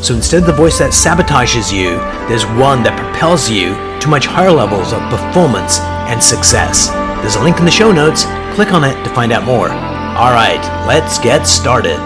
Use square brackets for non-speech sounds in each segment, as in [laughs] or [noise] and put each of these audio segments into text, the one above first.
So instead of the voice that sabotages you, there's one that propels you to much higher levels of performance and success. There's a link in the show notes. Click on it to find out more. All right, let's get started.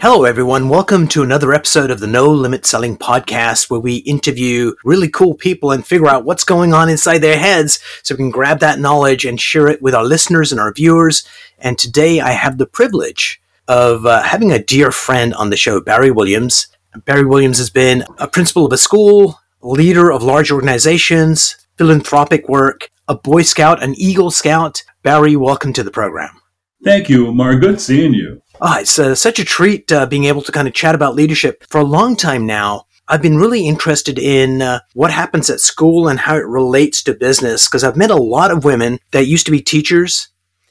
Hello, everyone. Welcome to another episode of the No Limit Selling Podcast, where we interview really cool people and figure out what's going on inside their heads so we can grab that knowledge and share it with our listeners and our viewers. And today I have the privilege of uh, having a dear friend on the show, Barry Williams. Barry Williams has been a principal of a school, leader of large organizations, philanthropic work, a Boy Scout, an Eagle Scout. Barry, welcome to the program. Thank you, Omar. Good seeing you. Oh, it's uh, such a treat uh, being able to kind of chat about leadership. For a long time now, I've been really interested in uh, what happens at school and how it relates to business because I've met a lot of women that used to be teachers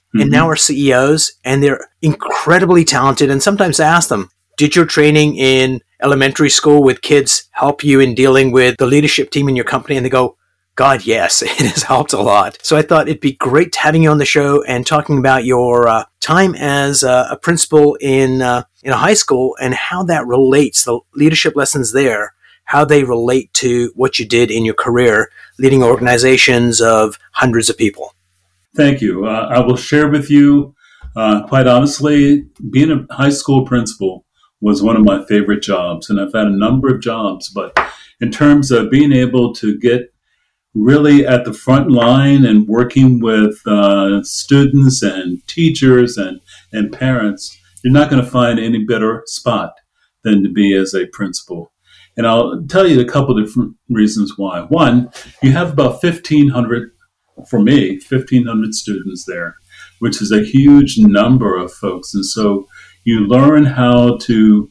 mm-hmm. and now are CEOs, and they're incredibly talented. And sometimes I ask them, did your training in elementary school with kids help you in dealing with the leadership team in your company? And they go, God, yes, [laughs] it has helped a lot. So I thought it'd be great having you on the show and talking about your uh, time as uh, a principal in uh, in a high school and how that relates, the leadership lessons there, how they relate to what you did in your career, leading organizations of hundreds of people. Thank you. Uh, I will share with you, uh, quite honestly, being a high school principal was one of my favorite jobs, and I've had a number of jobs. But in terms of being able to get really at the front line and working with uh, students and teachers and, and parents, you're not going to find any better spot than to be as a principal. And I'll tell you a couple different reasons why. One, you have about 1,500 for me, 1,500 students there, which is a huge number of folks. And so you learn how to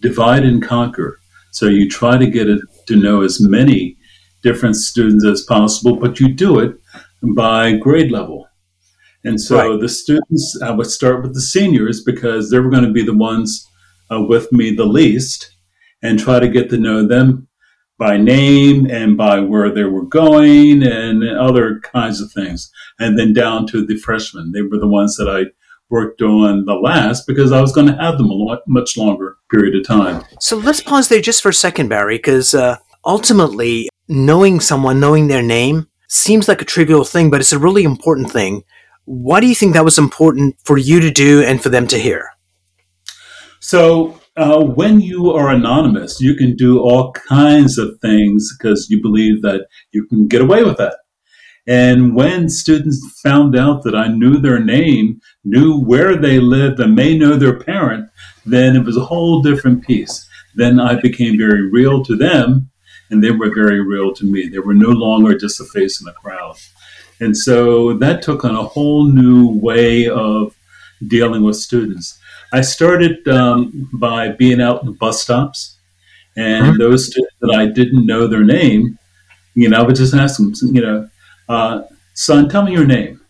divide and conquer. So you try to get it to know as many different students as possible, but you do it by grade level. And so right. the students, I would start with the seniors because they were going to be the ones uh, with me the least and try to get to know them by name and by where they were going and other kinds of things. And then down to the freshmen. They were the ones that I worked on the last because I was going to have them a lot, much longer period of time. So let's pause there just for a second, Barry, because uh, ultimately knowing someone, knowing their name seems like a trivial thing, but it's a really important thing. Why do you think that was important for you to do and for them to hear? So uh, when you are anonymous, you can do all kinds of things because you believe that you can get away with that. And when students found out that I knew their name, knew where they lived, and may know their parent, then it was a whole different piece. Then I became very real to them, and they were very real to me. They were no longer just a face in the crowd. And so that took on a whole new way of dealing with students. I started um, by being out in the bus stops, and mm-hmm. those students that I didn't know their name, you know, I would just ask them, you know, uh, son, tell me your name.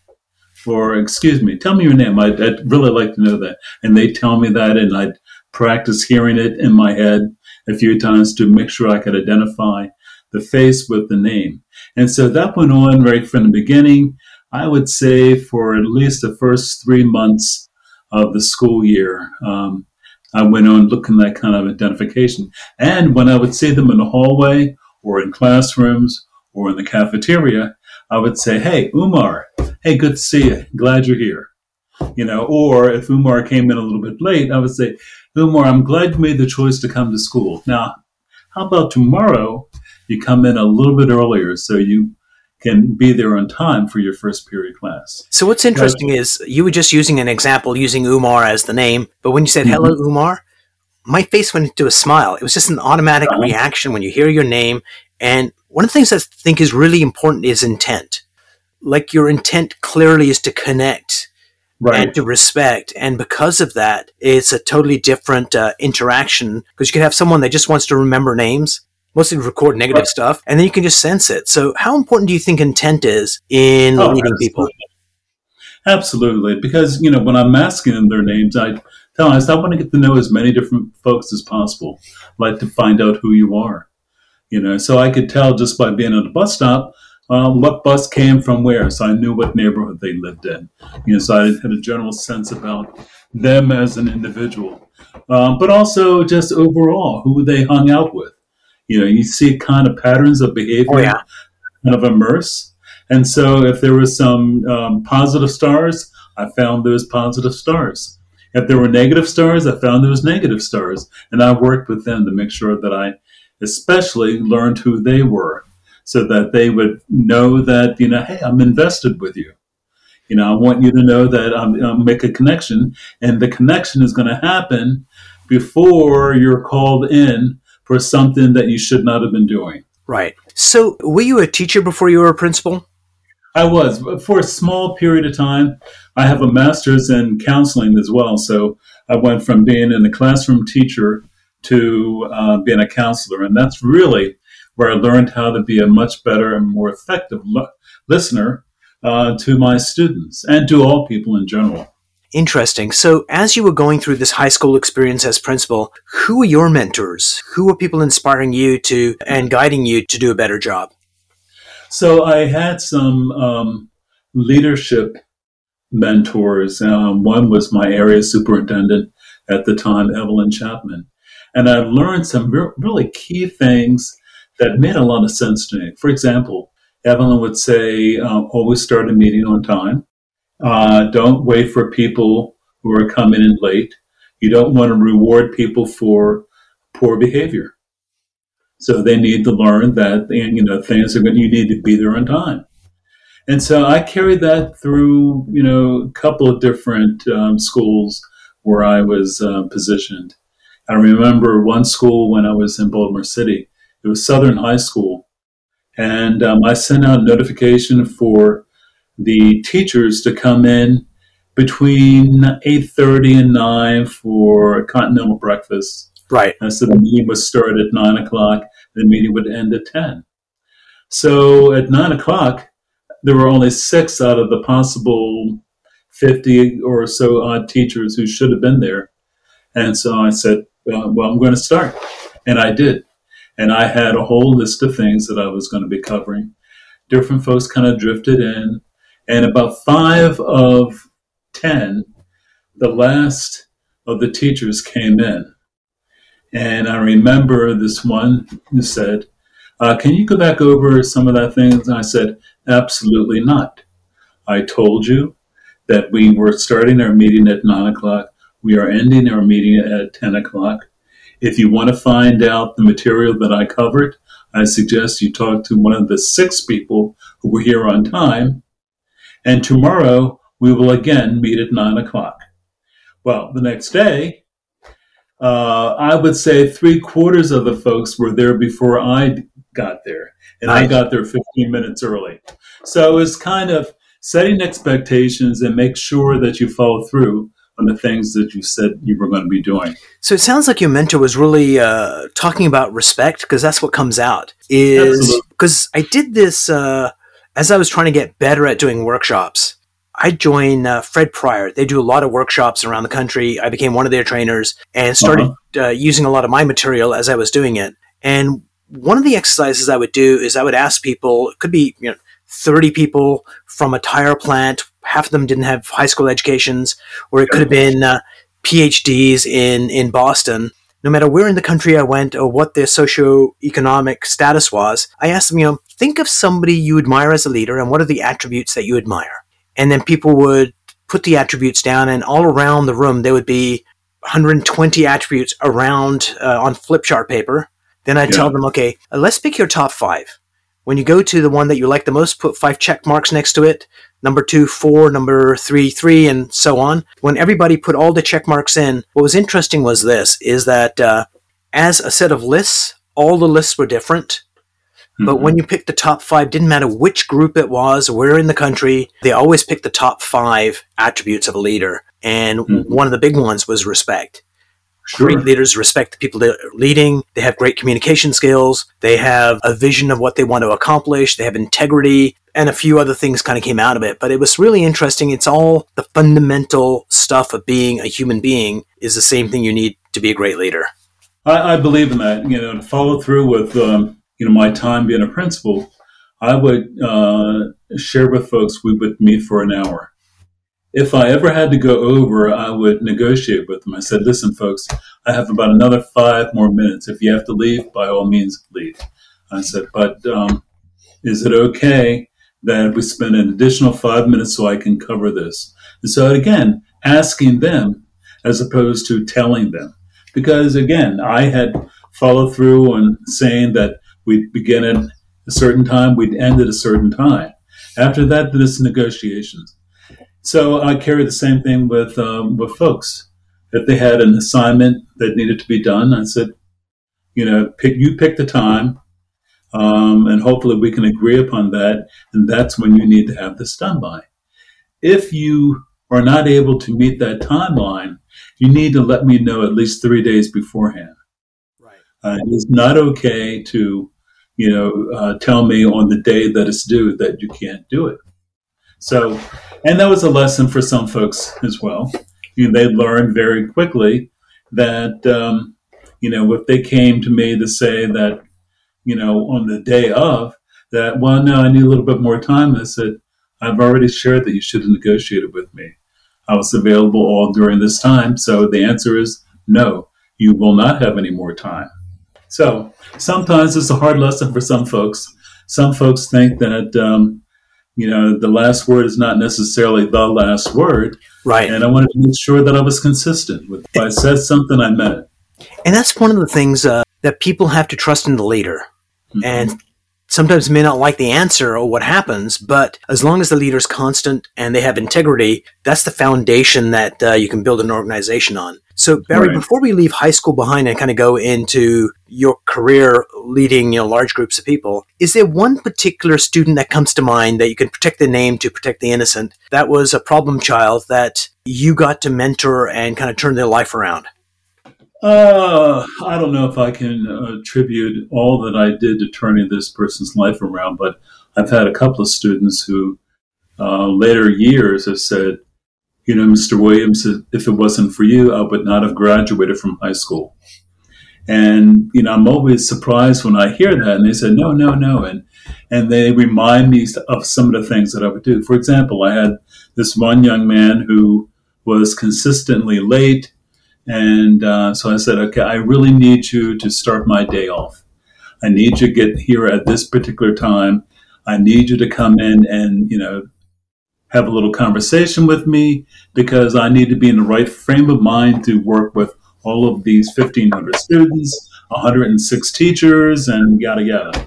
Or, excuse me, tell me your name. I'd, I'd really like to know that. And they tell me that, and I'd practice hearing it in my head a few times to make sure I could identify the face with the name. And so that went on right from the beginning. I would say for at least the first three months of the school year. Um, I went on looking that kind of identification. And when I would see them in the hallway or in classrooms or in the cafeteria, I would say, Hey, Umar, hey, good to see you. Glad you're here. You know, or if Umar came in a little bit late, I would say, Umar, I'm glad you made the choice to come to school. Now, how about tomorrow you come in a little bit earlier so you can be there on time for your first period class. So what's interesting is you were just using an example using Umar as the name, but when you said hello mm-hmm. Umar, my face went into a smile. It was just an automatic uh-huh. reaction when you hear your name. And one of the things I think is really important is intent. Like your intent clearly is to connect right. and to respect. And because of that, it's a totally different uh, interaction because you can have someone that just wants to remember names mostly record negative Right. stuff, and then you can just sense it. So, how important do you think intent is in Oh, leading people? Absolutely, because you know when I'm asking them their names, I tell them I, want to get to know as many different folks as possible. I like to find out who you are, you know. So I could tell just by being at a bus stop um, what bus came from where, so I knew what neighborhood they lived in. You know, so I had a general sense about them as an individual, um, but also just overall who they hung out with. You know, you see kind of patterns of behavior Oh, yeah. kind of immerse. And so if there was some um, positive stars, I found those positive stars. If there were negative stars, I found those negative stars. And I worked with them to make sure that I especially learned who they were so that they would know that, you know, hey, I'm invested with you. You know, I want you to know that I'm, I'll make a connection, and the connection is going to happen before you're called in for something that you should not have been doing. Right. So, were you a teacher before you were a principal? I was for a small period of time. I have a master's in counseling as well, so I went from being in the classroom teacher to uh, being a counselor, and that's really where I learned how to be a much better and more effective lo- listener uh, to my students and to all people in general. Interesting. So, as you were going through this high school experience as principal, who were your mentors? Who were people inspiring you to and guiding you to do a better job? So I had some um, leadership mentors. Um, one was my area superintendent at the time, Evelyn Chapman. And I learned some re- really key things that made a lot of sense to me. For example, Evelyn would say, uh, always start a meeting on time. Uh, don't wait for people who are coming in late. You don't want to reward people for poor behavior. So they need to learn that you know things are going. You need to be there on time. And so I carried that through you know a couple of different um, schools where I was uh, positioned. I remember one school when I was in Baltimore City. It was Southern High School, and um, I sent out notification for the teachers to come in between 8.30 and 9 for a continental breakfast Right. and so the meeting would start at nine o'clock. The meeting would end at ten. So at nine o'clock, there were only six out of the possible fifty or so odd teachers who should have been there. And so I said, well, well, I'm going to start, and I did. And I had a whole list of things that I was going to be covering. Different folks kind of drifted in, and about five of ten, the last of the teachers came in. And I remember this one who said, uh, Can you go back over some of that things? And I said, Absolutely not. I told you that we were starting our meeting at 9 o'clock. We are ending our meeting at 10 o'clock. If you want to find out the material that I covered, I suggest you talk to one of the six people who were here on time. And tomorrow we will again meet at 9 o'clock. Well, the next day, uh, I would say three quarters of the folks were there before I got there, and I got there 15 minutes early. So it's kind of setting expectations and make sure that you follow through on the things that you said you were going to be doing. So it sounds like your mentor was really uh, talking about respect because that's what comes out. Is because I did this uh, as I was trying to get better at doing workshops. I joined uh, Fred Pryor. They do a lot of workshops around the country. I became one of their trainers and started uh, using a lot of my material as I was doing it. And one of the exercises I would do is I would ask people, it could be you know, 30 people from a tire plant. Half of them didn't have high school educations, or it could have been uh, PhDs in, in Boston. No matter where in the country I went or what their socioeconomic status was, I asked them, you know, think of somebody you admire as a leader and what are the attributes that you admire? And then people would put the attributes down, and all around the room there would be 120 attributes around uh, on flip chart paper. Then I'd Yeah. tell them, okay, let's pick your top five. When you go to the one that you like the most, put five check marks next to it. Number two, four. Number three, three, and so on. When everybody put all the check marks in, what was interesting was this: is that uh, as a set of lists, all the lists were different. But Mhm. when you picked the top five, didn't matter which group it was, where in the country, they always picked the top five attributes of a leader. And Mhm. one of the big ones was respect. Sure. Great leaders respect the people they're leading. They have great communication skills. They have a vision of what they want to accomplish. They have integrity and a few other things kind of came out of it. But it was really interesting. It's all the fundamental stuff of being a human being is the same thing you need to be a great leader. I, I believe in that. You know, to follow through with um, you know my time being a principal, I would uh, share with folks we would meet for an hour. If I ever had to go over, I would negotiate with them. I said, "Listen, folks, I have about another five more minutes. If you have to leave, by all means, leave." I said, "But um, is it okay that we spend an additional five minutes so I can cover this?" And so again, asking them as opposed to telling them because again, I had followed through on saying that we'd begin at a certain time, we'd end at a certain time. After that, there's negotiations. So I carry the same thing with um, with folks. If they had an assignment that needed to be done, I said, you know, pick you pick the time, um, and hopefully we can agree upon that, and that's when you need to have this done by. If you are not able to meet that timeline, you need to let me know at least three days beforehand. Right. Uh, it's not okay to, you know, uh, tell me on the day that it's due that you can't do it. So, and that was a lesson for some folks as well. You know, they learned very quickly that, um, you know, if they came to me to say that, you know, on the day of, that, well, no, I need a little bit more time. I said, I've already shared that you should have negotiated with me. I was available all during this time. So the answer is no, you will not have any more time. So sometimes it's a hard lesson for some folks. Some folks think that, um, you know, the last word is not necessarily the last word. Right. And I wanted to make sure that I was consistent with if I said something, I meant it. And that's one of the things uh, that people have to trust in the leader. Mm-hmm. And sometimes may not like the answer or what happens, but as long as the leader's constant and they have integrity, that's the foundation that uh, you can build an organization on. So, Barry, Right. before we leave high school behind and kind of go into your career leading, you know, large groups of people, is there one particular student that comes to mind that you can protect the name to protect the innocent that was a problem child that you got to mentor and kind of turn their life around? Uh, I don't know if I can attribute all that I did to turning this person's life around, but I've had a couple of students who, uh, later years, have said, you know, Mr. Williams, if it wasn't for you, I would not have graduated from high school. And you know, I'm always surprised when I hear that, and they say, no, no, no, and and they remind me of some of the things that I would do. For example, I had this one young man who was consistently late. And uh, so I said, okay, I really need you to start my day off. I need you to get here at this particular time. I need you to come in and, you know, have a little conversation with me because I need to be in the right frame of mind to work with all of these 1,500 students, 106 teachers, and yada, yada.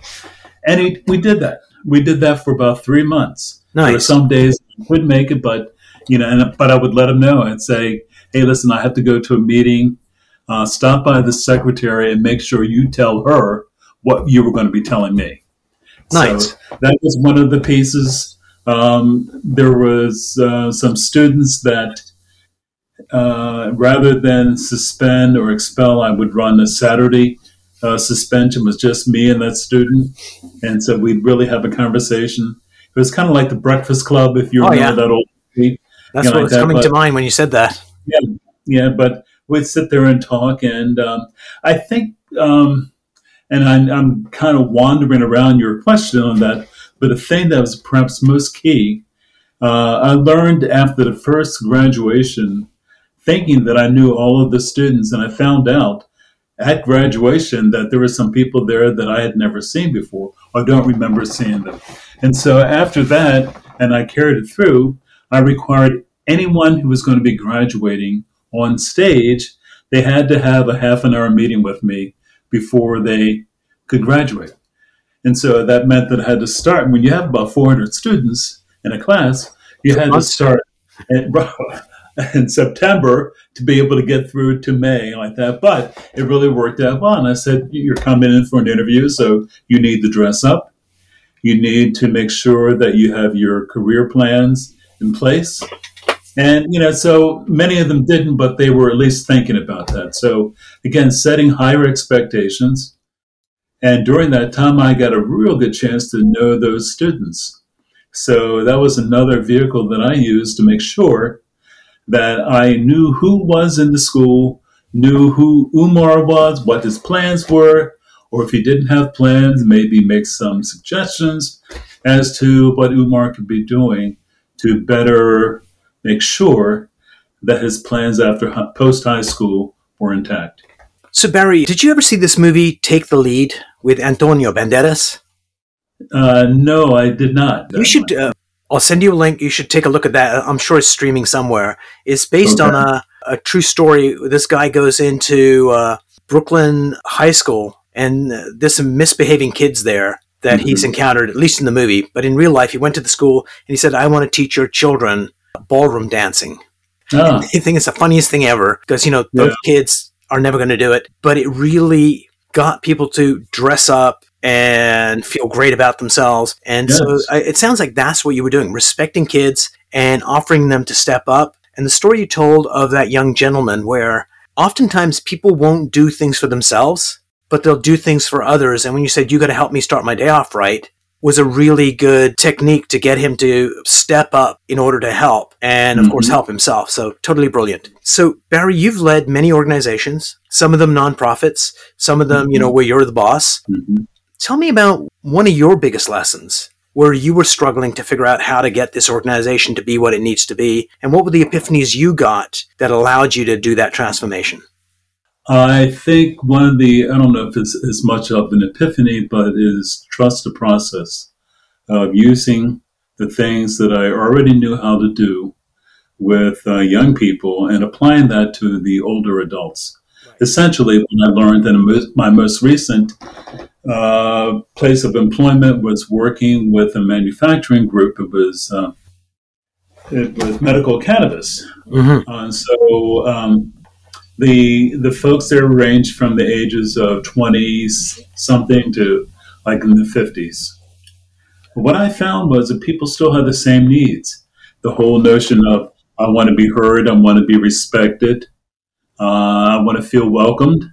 And he, we did that. We did that for about three months. There were Nice. some days I couldn't make it, but, you know, and, but I would let him know and say, hey, listen, I have to go to a meeting. Uh, stop by the secretary and make sure you tell her what you were going to be telling me. Nice. So that was one of the pieces. Um, there was uh, some students that, uh, rather than suspend or expel, I would run a Saturday uh, suspension. Was just me and that student, and so we'd really have a conversation. It was kind of like the Breakfast Club, if you Oh, remember yeah. that old. That's what like was that, coming to mind when you said that. Yeah, yeah. but we'd sit there and talk, and um, I think, um, and I, I'm kind of wandering around your question on that, but the thing that was perhaps most key, uh, I learned after the first graduation, thinking that I knew all of the students, and I found out at graduation that there were some people there that I had never seen before, or don't remember seeing them. And so after that, and I carried it through, I required anyone who was going to be graduating on stage, they had to have a half an hour meeting with me before they could graduate. And so that meant that I had to start. When you have about 400 students in a class, you had to start in, [laughs] in September to be able to get through to May like that. But it really worked out well. And I said, You're coming in for an interview, so you need to dress up. You need to make sure that you have your career plans in place. And, you know, so many of them didn't, but they were at least thinking about that. So, again, setting higher expectations. And during that time, I got a real good chance to know those students. So that was another vehicle that I used to make sure that I knew who was in the school, knew who Umar was, what his plans were, or if he didn't have plans, maybe make some suggestions as to what Umar could be doing to better make sure that his plans after post high school were intact. So, Barry, did you ever see this movie, Take the Lead, with Antonio Banderas? Uh, no, I did not. You should. Uh, I'll send you a link. You should take a look at that. I'm sure it's streaming somewhere. It's based okay. on a, a true story. This guy goes into uh, Brooklyn High School, and uh, there's some misbehaving kids there that mm-hmm. he's encountered, at least in the movie. But in real life, he went to the school and he said, "I want to teach your children ballroom dancing." Oh. I think it's the funniest thing ever because you know those yeah. kids are never going to do it, but it really got people to dress up and feel great about themselves. And yes. so I, it sounds like that's what you were doing, respecting kids and offering them to step up. And the story you told of that young gentleman, where oftentimes people won't do things for themselves, but they'll do things for others. And when you said, you got to help me start my day off right, was a really good technique to get him to step up in order to help and of mm-hmm. course help himself. So totally brilliant. So Barry, you've led many organizations, some of them nonprofits, some of them, mm-hmm. you know, mm-hmm. where you're the boss. Mm-hmm. Tell me about one of your biggest lessons where you were struggling to figure out how to get this organization to be what it needs to be and what were the epiphanies you got that allowed you to do that transformation? I think one of the, I don't know if it's as much of an epiphany, but is trust the process of using the things that I already knew how to do with uh, young people and applying that to the older adults. Right. Essentially, when I learned that my most recent uh, place of employment was working with a manufacturing group. It was uh, it was medical cannabis, mm-hmm. uh, so um, the the folks there ranged from the ages of 20 something to like in the 50s. What I found was that people still had the same needs. The whole notion of I want to be heard, I want to be respected, uh, I want to feel welcomed.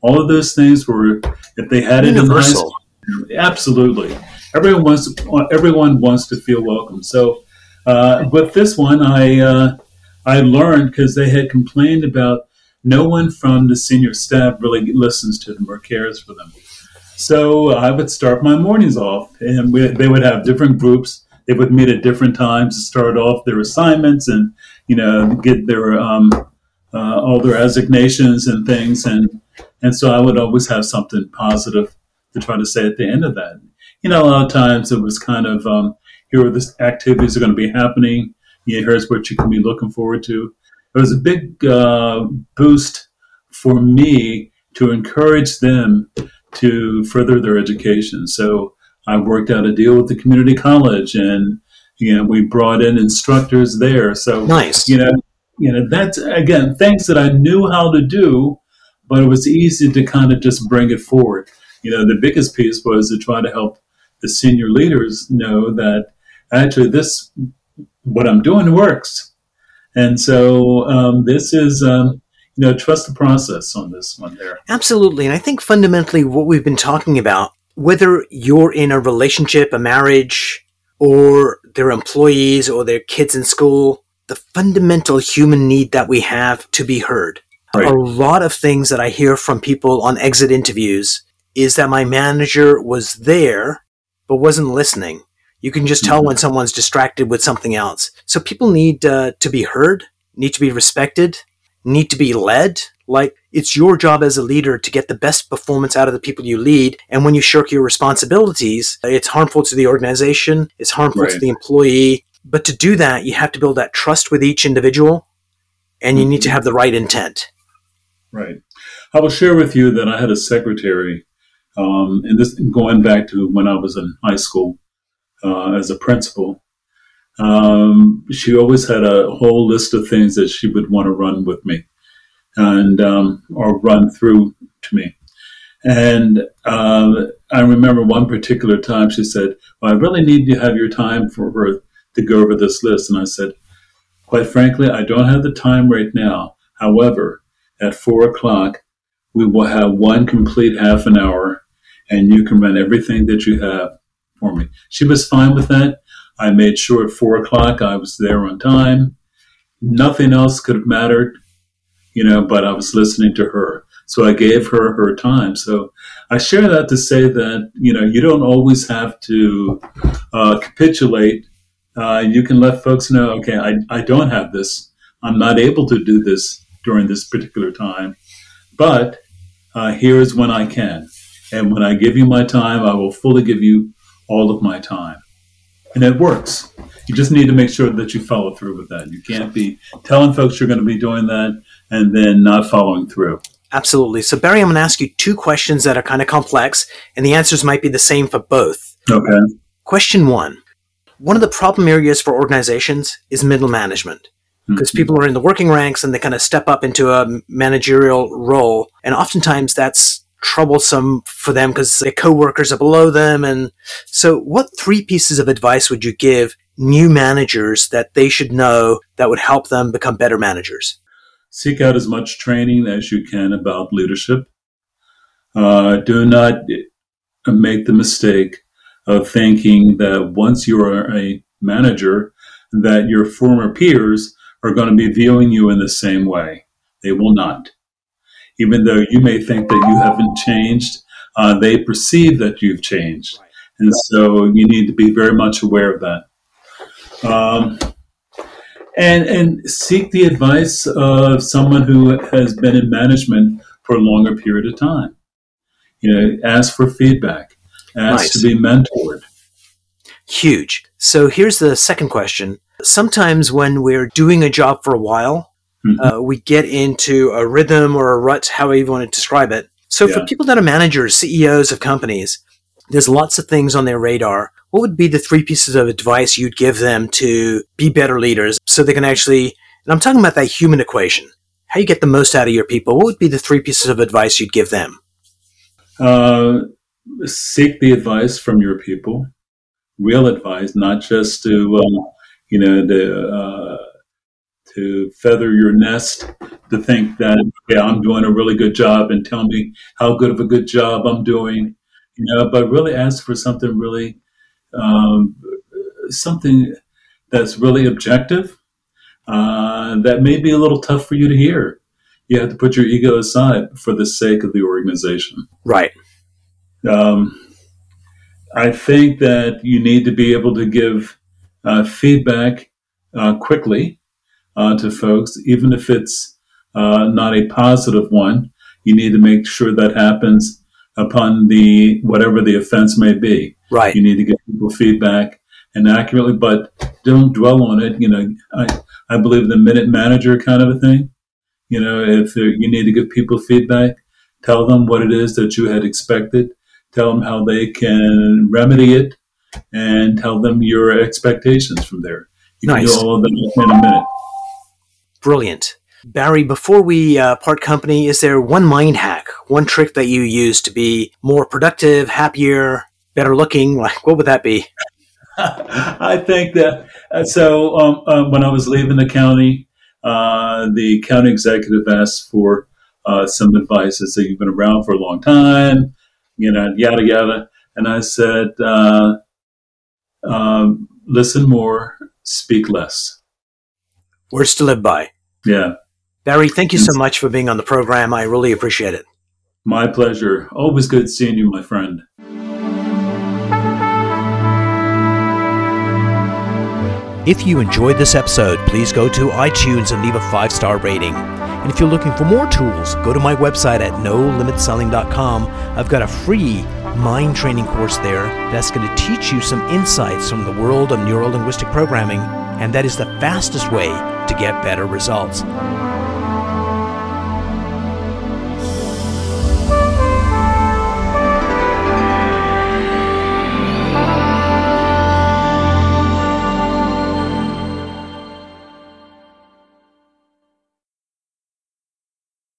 All of those things were, if they had Universal. it in high absolutely. Everyone wants, everyone wants to feel welcome. So, uh, with this one, I uh, I learned because they had complained about no one from the senior staff really listens to them or cares for them. So I would start my mornings off, and we, they would have different groups. They would meet at different times to start off their assignments and you know get their um, uh, all their assignations and things, and and so I would always have something positive to try to say at the end of that. You know, a lot of times it was kind of um, here are the activities that are going to be happening. Know, here's what you can be looking forward to it was a big uh, boost for me to encourage them to further their education. So I worked out a deal with the community college, and you know we brought in instructors there. So nice, you know, you know that's again things that I knew how to do, but it was easy to kind of just bring it forward. You know, the biggest piece was to try to help the senior leaders know that actually this what I'm doing works and so um, this is, um, you know, trust the process on this one there. Absolutely. And I think fundamentally what we've been talking about, whether you're in a relationship, a marriage, or their employees or their kids in school, the fundamental human need that we have to be heard. Right. A lot of things that I hear from people on exit interviews is that my manager was there, but wasn't listening. You can just tell mm-hmm. when someone's distracted with something else. So people need uh, to be heard, need to be respected, need to be led. Like it's your job as a leader to get the best performance out of the people you lead. And when you shirk your responsibilities, it's harmful to the organization, it's harmful right. to the employee. But to do that, you have to build that trust with each individual and you mm-hmm. need to mm-hmm. have the right intent. Right. I will share with you that I had a secretary, um, and this going back to when I was in high school uh, as a principal, um, she always had a whole list of things that she would want to run with me and um, or run through to me. And uh, I remember one particular time she said, "Well, I really need to have your time for her to go over this list." And I said, Quite frankly, I don't have the time right now. However, at four o'clock, we will have one complete half an hour and you can run everything that you have for me. She was fine with that. I made sure at four o'clock I was there on time. Nothing else could have mattered, you know, but I was listening to her. So I gave her her time. So I share that to say that, you know, you don't always have to uh, capitulate. Uh, you can let folks know, okay, I, I don't have this. I'm not able to do this during this particular time, but uh, here is when I can. And when I give you my time, I will fully give you all of my time. And it works. You just need to make sure that you follow through with that. You can't be telling folks you're going to be doing that and then not following through. Absolutely. So, Barry, I'm going to ask you two questions that are kind of complex, and the answers might be the same for both. Okay. Question one One of the problem areas for organizations is middle management because mm-hmm. people are in the working ranks and they kind of step up into a managerial role. And oftentimes that's troublesome for them because their coworkers are below them. And so, what three pieces of advice would you give new managers that they should know that would help them become better managers? Seek out as much training as you can about leadership. Uh, do not make the mistake of thinking that once you are a manager, that your former peers are going to be viewing you in the same way. They will not even though you may think that you haven't changed, uh, they perceive that you've changed. And so you need to be very much aware of that. Um, and, and seek the advice of someone who has been in management for a longer period of time. You know, ask for feedback, ask nice. to be mentored. Huge. So here's the second question. Sometimes when we're doing a job for a while, Mm-hmm. Uh, we get into a rhythm or a rut, however you want to describe it. So, yeah. for people that are managers, CEOs of companies, there's lots of things on their radar. What would be the three pieces of advice you'd give them to be better leaders so they can actually, and I'm talking about that human equation, how you get the most out of your people. What would be the three pieces of advice you'd give them? Uh, seek the advice from your people, real advice, not just to, uh, you know, the, uh, to feather your nest to think that yeah I'm doing a really good job and tell me how good of a good job I'm doing, you know. But really ask for something really um, something that's really objective. Uh, that may be a little tough for you to hear. You have to put your ego aside for the sake of the organization. Right. Um, I think that you need to be able to give uh, feedback uh, quickly uh, to folks, even if it's uh, not a positive one. You need to make sure that happens upon the whatever the offense may be. Right. You need to give people feedback and accurately, but don't dwell on it. You know, I I believe the minute manager kind of a thing. You know, if you need to give people feedback, tell them what it is that you had expected. Tell them how they can remedy it, and tell them your expectations from there. You nice. can do all of that in a minute. Brilliant. Barry, before we uh, part company, is there one mind hack, one trick that you use to be more productive, happier, better looking? Like, what would that be? [laughs] I think that uh, so. Um, uh, when I was leaving the county, uh, the county executive asked for uh, some advice. I said, "You've been around for a long time, you know, yada yada." And I said, uh, um, "Listen more, speak less." Words to live by. Yeah. Barry, thank you so much for being on the program. I really appreciate it. My pleasure. Always good seeing you, my friend. If you enjoyed this episode, please go to iTunes and leave a five star rating. And if you're looking for more tools, go to my website at nolimitselling.com. I've got a free mind training course there that's going to teach you some insights from the world of neuro linguistic programming, and that is the fastest way to get better results.